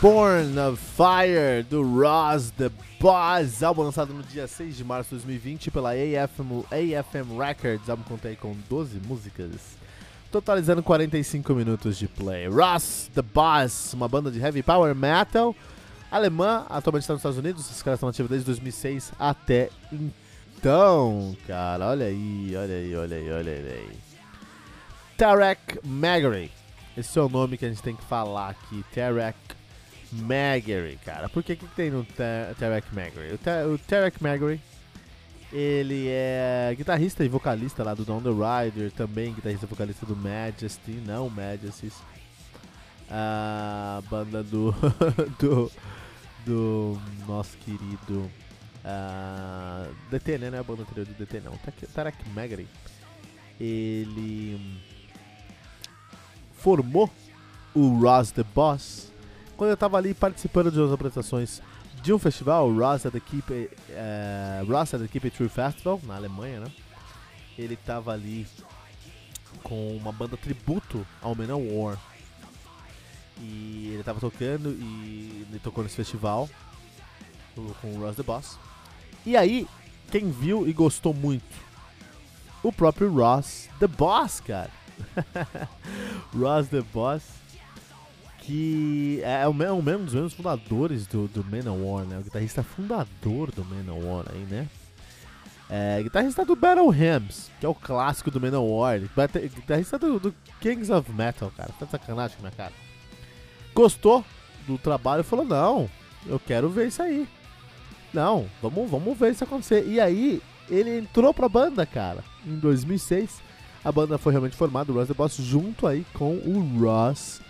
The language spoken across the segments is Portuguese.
Born of Fire, do Ross The Boss, álbum lançado no dia 6 de março de 2020 pela AFM, AFM Records, álbum contém com 12 músicas, totalizando 45 minutos de play. Ross The Boss, uma banda de heavy power metal alemã, atualmente está nos Estados Unidos, esses caras estão ativos desde 2006 até então, cara, olha aí, olha aí, olha aí, olha aí. Tarek Magary, esse é o nome que a gente tem que falar aqui, Tarek Magary, cara. Por que que tem no Tarek Magary? O, o Tarek Magary, ele é guitarrista e vocalista lá do Down the Rider, também guitarrista e vocalista do Majesty, não Majesties. A banda do, do, do nosso querido uh, DT, né? Não é a banda anterior do DT, não. Tarek Magary, ele formou o Ross the Boss quando eu tava ali participando de umas apresentações de um festival, Ross at the Keep, uh, the Keep True Festival, na Alemanha, né? Ele tava ali com uma banda tributo ao Manowar. E ele tava tocando e ele tocou nesse festival com o Ross the Boss. E aí, quem viu e gostou muito? O próprio Ross the Boss, cara. Ross the Boss que é o mesmo, um dos mesmos fundadores do, do Manowar, né? O guitarrista fundador do Manowar aí, né? É, guitarrista do Battle Hymns, que é o clássico do Manowar. Guitarrista do, do Kings of Metal, cara. Tá de sacanagem com minha cara. Gostou do trabalho e falou: Não, eu quero ver isso aí. Não, vamos, vamos ver isso acontecer. E aí, ele entrou pra banda, cara, em 2006. A banda foi realmente formada, o Ross The Boss, junto aí com o Ross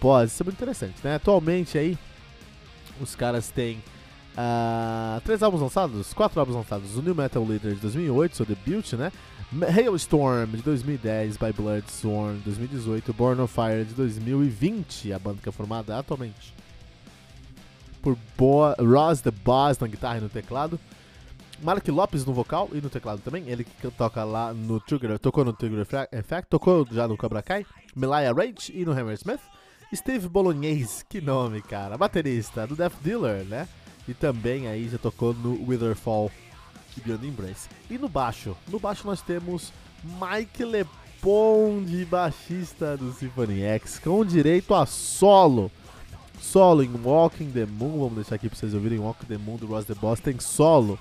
Boss, isso é muito interessante, né? Atualmente aí, os caras têm uh, três álbuns lançados, quatro álbuns lançados. O New Metal Leader de 2008, seu debut, né? Hailstorm de 2010, By Blood Sworn de 2018, Born of Fire de 2020, a banda que é formada atualmente por Bo Ross The Boss na guitarra e no teclado. Mark Lopes no vocal e no teclado também. Ele que toca lá no Trigger, tocou no Trigger Effect, tocou já no Cobra Kai, Meliah Rage e no Hammersmith. Steve Bolognese, que nome, cara. Baterista do Death Dealer, né? E também aí já tocou no Witherfall e Beyond Embrace. E no baixo? No baixo nós temos Mike Lepond, baixista do Symphony X, com direito a solo. Solo em Walking the Moon, vamos deixar aqui pra vocês ouvirem Walking the Moon do Ross the Boss, tem solo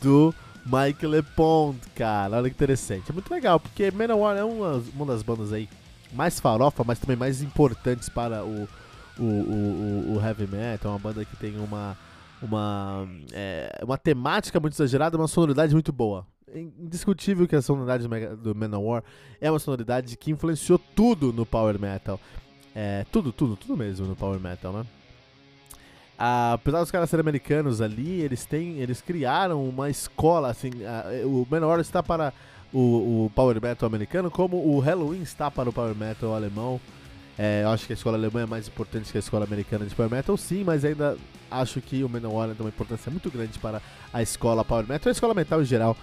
do Mike Lepond, cara. Olha que interessante. É muito legal, porque Manowar é uma, uma das bandas aí mais farofa, mas também mais importantes para o, o, o, o heavy metal. É uma banda que tem uma, uma, é, uma temática muito exagerada, uma sonoridade muito boa. É indiscutível que a sonoridade do Manowar é uma sonoridade que influenciou tudo no power metal. É, tudo, tudo, tudo mesmo no power metal, né? apesar dos caras serem americanos ali, eles têm, eles criaram uma escola, assim, o Manowar está para o, o Power Metal americano, como o Halloween está para o Power Metal alemão. É, eu acho que a escola alemã é mais importante que a escola americana de Power Metal, sim, mas ainda acho que o Manowar tem uma importância muito grande para a escola Power Metal e a escola metal em geral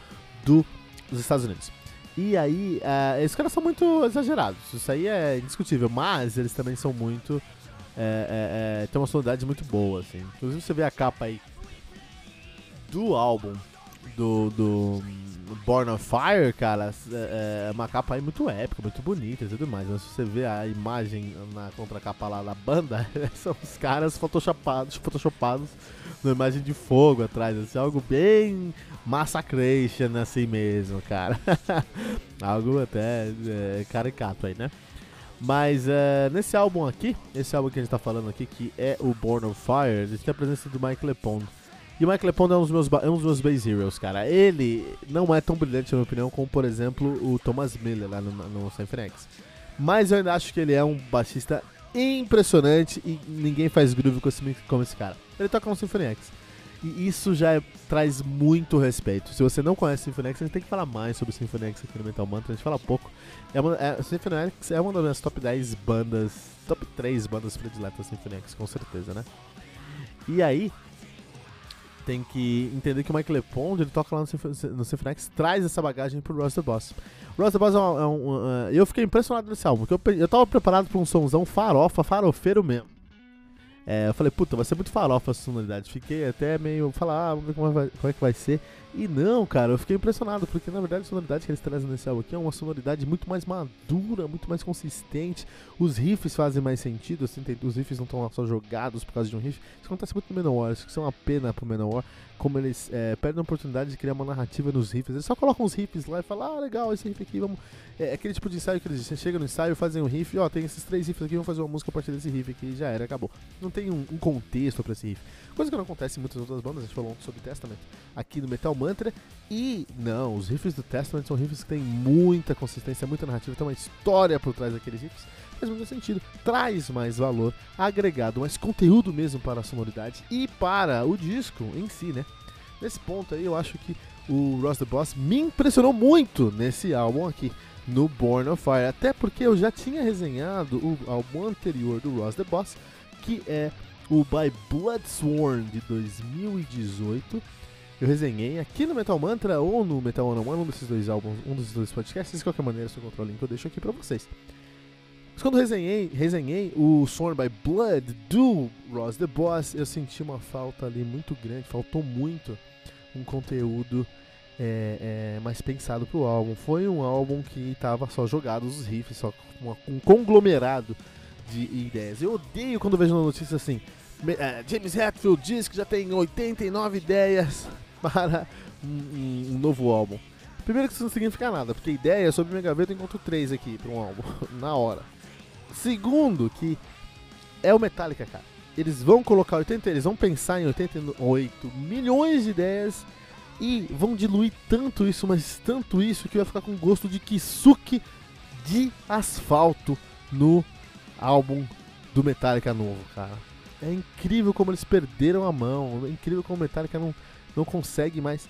do, dos Estados Unidos. E aí, uh, esses caras são muito exagerados, isso aí é indiscutível, mas eles também são muito. É, é, é, tem uma sonoridade muito boa, assim. Inclusive, você vê a capa aí do álbum do, do Born of Fire, cara, é, é uma capa aí muito épica, muito bonita e tudo mais. Mas se você vê a imagem na contracapa lá da banda, são os caras photoshopados, photoshopados numa imagem de fogo atrás, assim, algo bem massacration assim mesmo, cara. algo até é, caricato aí, né? Mas é, nesse álbum aqui, esse álbum que a gente tá falando aqui, que é o Born of Fire, a gente tem a presença do Mike Lepond e o Mike Lepond é um dos meus, é um dos meus base heroes, cara. Ele não é tão brilhante, na minha opinião, como, por exemplo, o Thomas Miller lá no, no Symphony X. Mas eu ainda acho que ele é um baixista impressionante e ninguém faz groove como esse, como esse cara. ele toca no Symphony X. E isso já é, traz muito respeito. Se você não conhece Symphony X, a gente tem que falar mais sobre Symphony X aqui no Metal Mantra. A gente fala pouco. É uma, é, Symphony X é uma das minhas top 10 bandas, top 3 bandas prediletas Symphony X, com certeza, né? E aí, tem que entender que o Mike LePond, ele toca lá no, Symphony, no traz essa bagagem pro Ross the Boss. Ross the Boss é um... É um uh, eu fiquei impressionado nesse álbum, porque eu, eu tava preparado pra um somzão farofa, farofeiro mesmo. É, eu falei, puta, vai ser muito farofa a sonoridade. Fiquei até meio. falar, ah, vamos ver como, vai, como é que vai ser. E não, cara, eu fiquei impressionado, porque na verdade a sonoridade que eles trazem nesse álbum aqui é uma sonoridade muito mais madura, muito mais consistente. Os riffs fazem mais sentido, assim, tem, os riffs não estão só jogados por causa de um riff. Isso acontece muito no Menor, isso que é uma pena pro Menor, como eles é, perdem a oportunidade de criar uma narrativa nos riffs. Eles só colocam os riffs lá e falam, ah, legal, esse riff aqui, vamos. É, é aquele tipo de ensaio que eles chegam no ensaio, fazem um riff, ó, tem esses três riffs aqui, vamos fazer uma música a partir desse riff aqui, já era, acabou. Não tem um, um contexto para esse riff. Coisa que não acontece em muitas outras bandas, a gente falou sobre Testament aqui no Metal Mantra. E não, os riffs do Testament são riffs que têm muita consistência, muita narrativa, tem uma história por trás daqueles riffs. Faz muito sentido, traz mais valor agregado, mais conteúdo mesmo para a sonoridade e para o disco em si, né? Nesse ponto aí, eu acho que o Ross the Boss me impressionou muito nesse álbum aqui, no Born of Fire. Até porque eu já tinha resenhado o álbum anterior do Ross the Boss, que é o By Bloodsworn de 2018. Eu resenhei aqui no Metal Mantra ou no Metal One on One, um desses dois álbuns, um desses dois podcasts. De qualquer maneira, se eu encontrar o link, eu deixo aqui pra vocês. Mas quando resenhei, resenhei o Sworn by Blood do Ross the Boss, eu senti uma falta ali muito grande, faltou muito um conteúdo é, é, mais pensado pro álbum. Foi um álbum que tava só jogados os riffs, só um conglomerado de ideias. Eu odeio quando vejo uma notícia assim: uh, James Hetfield diz que já tem 89 ideias para um, um, novo álbum. Primeiro que isso não significa nada, porque ideia sobre minha gaveta eu encontro três aqui para um álbum, na hora. Segundo, que é o Metallica, cara. Eles vão colocar 80, eles vão pensar em 88 milhões de ideias e vão diluir tanto isso, mas tanto isso que vai ficar com gosto de kisuke de asfalto no álbum do Metallica novo, cara. É incrível como eles perderam a mão. É incrível como o Metallica não, não consegue mais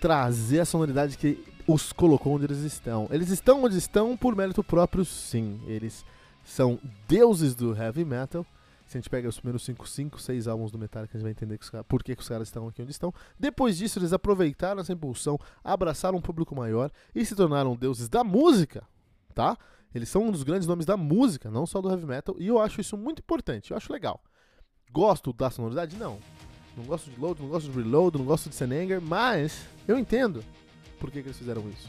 trazer a sonoridade que os colocou onde eles estão. Eles estão onde estão por mérito próprio, sim. Eles são deuses do heavy metal. Se a gente pega os primeiros 5, 5, 6 álbuns do Metallica, a gente vai entender que por que, que os caras estão aqui onde estão. Depois disso, eles aproveitaram essa impulsão, abraçaram um público maior e se tornaram deuses da música, tá? Eles são um dos grandes nomes da música, não só do heavy metal, e eu acho isso muito importante, eu acho legal. Gosto da sonoridade? Não. Não gosto de load, não gosto de reload, não gosto de Senenger, mas eu entendo por que, que eles fizeram isso.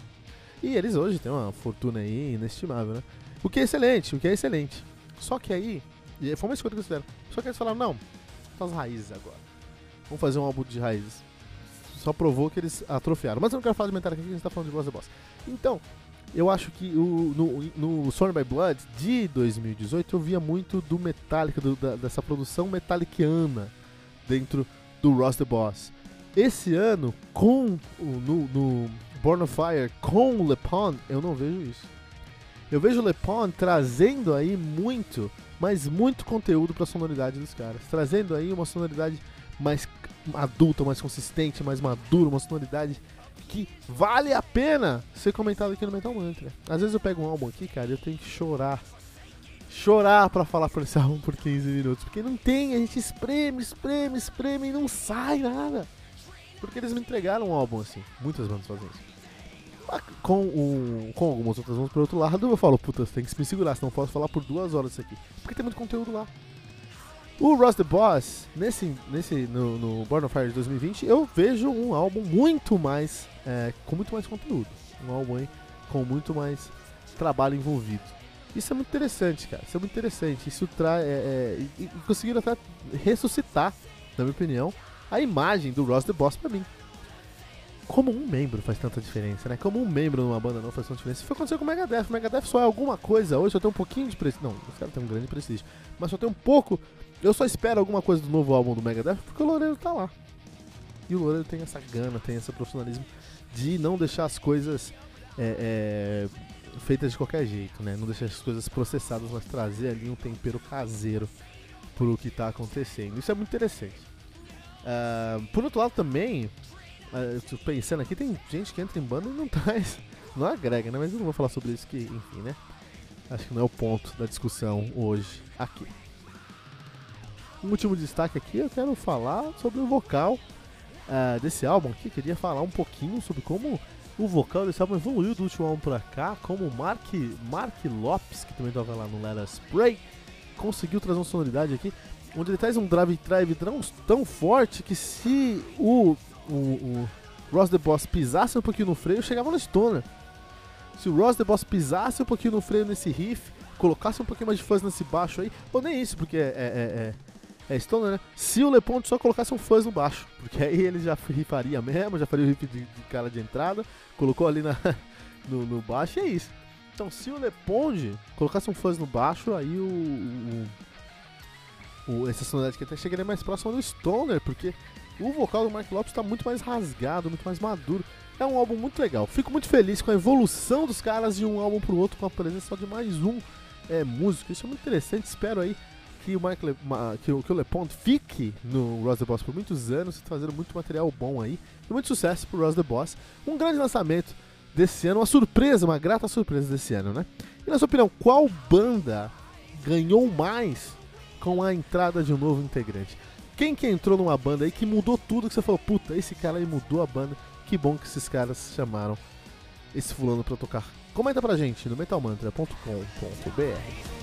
E eles hoje têm uma fortuna aí inestimável, né? O que é excelente, o que é excelente. Só que aí, e foi uma escolha que eles fizeram. Só que eles falaram, não, as raízes agora. Vamos fazer um álbum de raízes. Só provou que eles atrofiaram. Mas eu não quero falar de Metallica aqui, a gente tá falando de Boss the Boss. Então, eu acho que o, no, no Sworn by Blood de 2018 eu via muito do Metallica, do, da, dessa produção metaliciana dentro do Ross the Boss. Esse ano, com no, no Born of Fire, com o LePon, eu não vejo isso. Eu vejo o LePon trazendo aí muito, mas muito conteúdo para a sonoridade dos caras. Trazendo aí uma sonoridade mais adulta, mais consistente, mais madura, uma sonoridade que vale a pena ser comentado aqui no Metal Mantra. Às vezes eu pego um álbum aqui, cara, e eu tenho que chorar. Chorar pra falar por esse álbum por 15 minutos. Porque não tem, a gente espreme, espreme, espreme e não sai nada. Porque eles me entregaram um álbum assim. Muitas bandas fazem isso. Com, o, com algumas outras bandas por outro lado, eu falo, puta, tem que me segurar, senão posso falar por duas horas isso aqui. Porque tem muito conteúdo lá. O Ross the Boss, nesse, nesse, no, no Born of Fire de 2020, eu vejo um álbum muito mais, é, com muito mais conteúdo. Um álbum com muito mais trabalho envolvido. Isso é muito interessante, cara. Isso é muito interessante. Isso traz. É, é, e, e conseguiram até ressuscitar, na minha opinião, a imagem do Ross the Boss pra mim. Como um membro faz tanta diferença, né? Como um membro numa banda não faz tanta diferença. Foi acontecer com o Megadeth. O Megadeth só é alguma coisa hoje, só tem um pouquinho de prestígio. Não, os caras têm um grande prestígio. Mas só tem um pouco eu só espero alguma coisa do novo álbum do Megadeth porque o Loureiro tá lá. E o Loureiro tem essa gana, tem esse profissionalismo de não deixar as coisas é, é, feitas de qualquer jeito, né? Não deixar as coisas processadas, mas trazer ali um tempero caseiro pro que tá acontecendo. Isso é muito interessante. Uh, por outro lado também, uh, pensando aqui, tem gente que entra em banda e não traz, não agrega, né? Mas eu não vou falar sobre isso que, enfim, né? Acho que não é o ponto da discussão hoje aqui. Um último destaque aqui, eu quero falar sobre o vocal uh, desse álbum aqui. Queria falar um pouquinho sobre como o vocal desse álbum evoluiu do último álbum pra cá, como o Mark, Mark Lopes, que também toca lá no Let Us conseguiu trazer uma sonoridade aqui, onde ele traz um drive drive tão, tão forte que se o, o, o Ross The Boss pisasse um pouquinho no freio, chegava no stoner. Se o Ross The Boss pisasse um pouquinho no freio nesse riff, colocasse um pouquinho mais de fuzz nesse baixo aí, ou nem isso, porque é, é, é, é stoner, né? Se o Leponte só colocasse um fuzz no baixo, porque aí ele já riffaria mesmo, já faria o riff de, de cara de entrada, colocou ali na, no, no, baixo e é isso. Então, se o Leponde colocasse um fuzz no baixo, aí o, o, o essa sonoridade que até chegaria mais próxima do Stoner, porque o vocal do Mark Lopes está muito mais rasgado, muito mais maduro. É um álbum muito legal. Fico muito feliz com a evolução dos caras de um álbum para o outro, com a presença só de mais um é, músico. Isso é muito interessante. Espero aí que o, Mike Le, que, o, que o LePond fique no Ross the Boss por muitos anos, fazendo muito material bom aí. E muito sucesso pro Ross the Boss. Um grande lançamento desse ano, uma surpresa, uma grata surpresa desse ano, né? E na sua opinião, qual banda ganhou mais com a entrada de um novo integrante? Quem que entrou numa banda aí que mudou tudo, que você falou, puta, esse cara aí mudou a banda, que bom que esses caras chamaram esse fulano pra tocar. Comenta pra gente no metalmantra.com.br.